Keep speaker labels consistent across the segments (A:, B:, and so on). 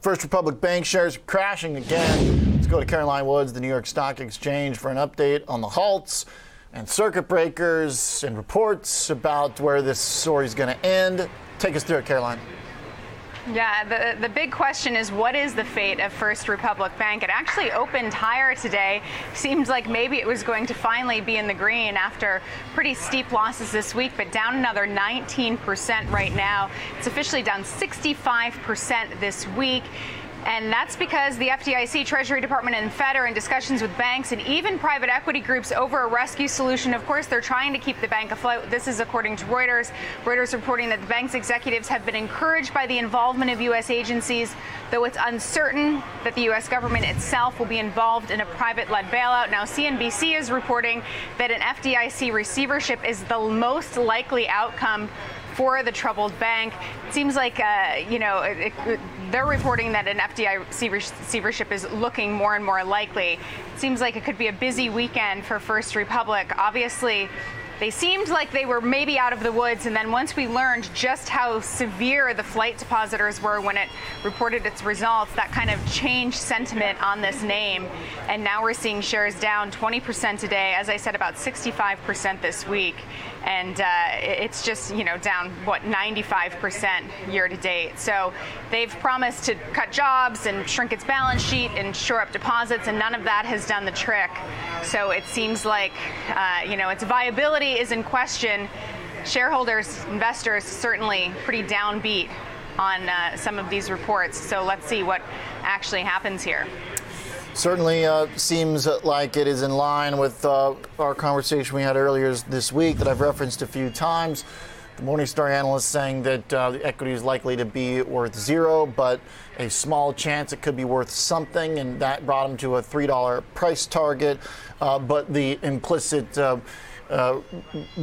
A: First Republic Bank shares crashing again. Let's go to Caroline Woods, the New York Stock Exchange, for an update on the halts and circuit breakers and reports about where this story is going to end. Take us through it, Caroline.
B: Yeah, the, the big question is what is the fate of First Republic Bank? It actually opened higher today. Seemed like maybe it was going to finally be in the green after pretty steep losses this week, but down another 19% right now. It's officially down 65% this week. And that's because the FDIC, Treasury Department, and Fed are in discussions with banks and even private equity groups over a rescue solution. Of course, they're trying to keep the bank afloat. This is according to Reuters. Reuters reporting that the bank's executives have been encouraged by the involvement of U.S. agencies, though it's uncertain that the U.S. government itself will be involved in a private led bailout. Now, CNBC is reporting that an FDIC receivership is the most likely outcome for the troubled bank. It seems like, uh, you know, it, it, they're reporting that an FDIC receivership is looking more and more likely. It seems like it could be a busy weekend for First Republic. Obviously, they seemed like they were maybe out of the woods, and then once we learned just how severe the flight depositors were when it reported its results, that kind of changed sentiment on this name. And now we're seeing shares down 20% today, as I said, about 65% this week. And uh, it's just, you know, down, what, 95% year to date. So they've promised to cut jobs and shrink its balance sheet and shore up deposits, and none of that has done the trick. So it seems like, uh, you know, its viability is in question. Shareholders, investors, certainly pretty downbeat on uh, some of these reports. So let's see what actually happens here.
A: Certainly uh, seems like it is in line with uh, our conversation we had earlier this week that I've referenced a few times. The Morningstar analyst saying that uh, the equity is likely to be worth zero, but a small chance it could be worth something, and that brought him to a $3 price target. Uh, but the implicit uh, uh,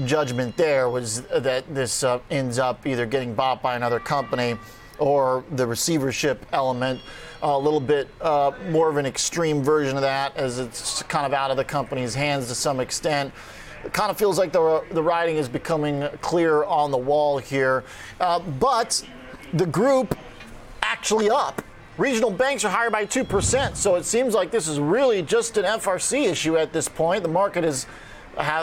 A: judgment there was that this uh, ends up either getting bought by another company or the receivership element. a little bit uh, more of an extreme version of that, as it's kind of out of the company's hands to some extent. It kind of feels like the, the writing is becoming clear on the wall here. Uh, but the group actually up. Regional banks are higher by 2%, so it seems like this is really just an FRC issue at this point. The market is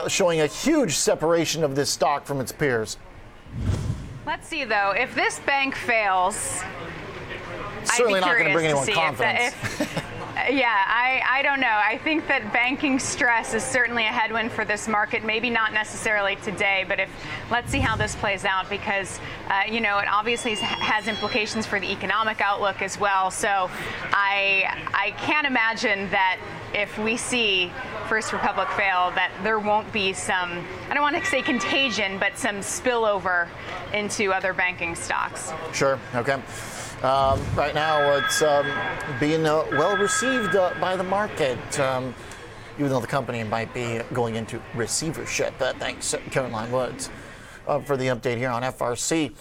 A: showing a huge separation of this stock from its peers.
B: Let's see, though, if this bank fails,
A: certainly not going to bring anyone confidence.
B: If, yeah, I, I don't know. I think that banking stress is certainly a headwind for this market. Maybe not necessarily today, but if let's see how this plays out because uh, you know it obviously has implications for the economic outlook as well. So I I can't imagine that if we see First Republic fail, that there won't be some, I don't want to say contagion, but some spillover into other banking stocks.
A: Sure, okay. Um, right now, it's um, being uh, well received uh, by the market, um, even though the company might be going into receivership. Uh, thanks, Caroline Woods, uh, for the update here on FRC.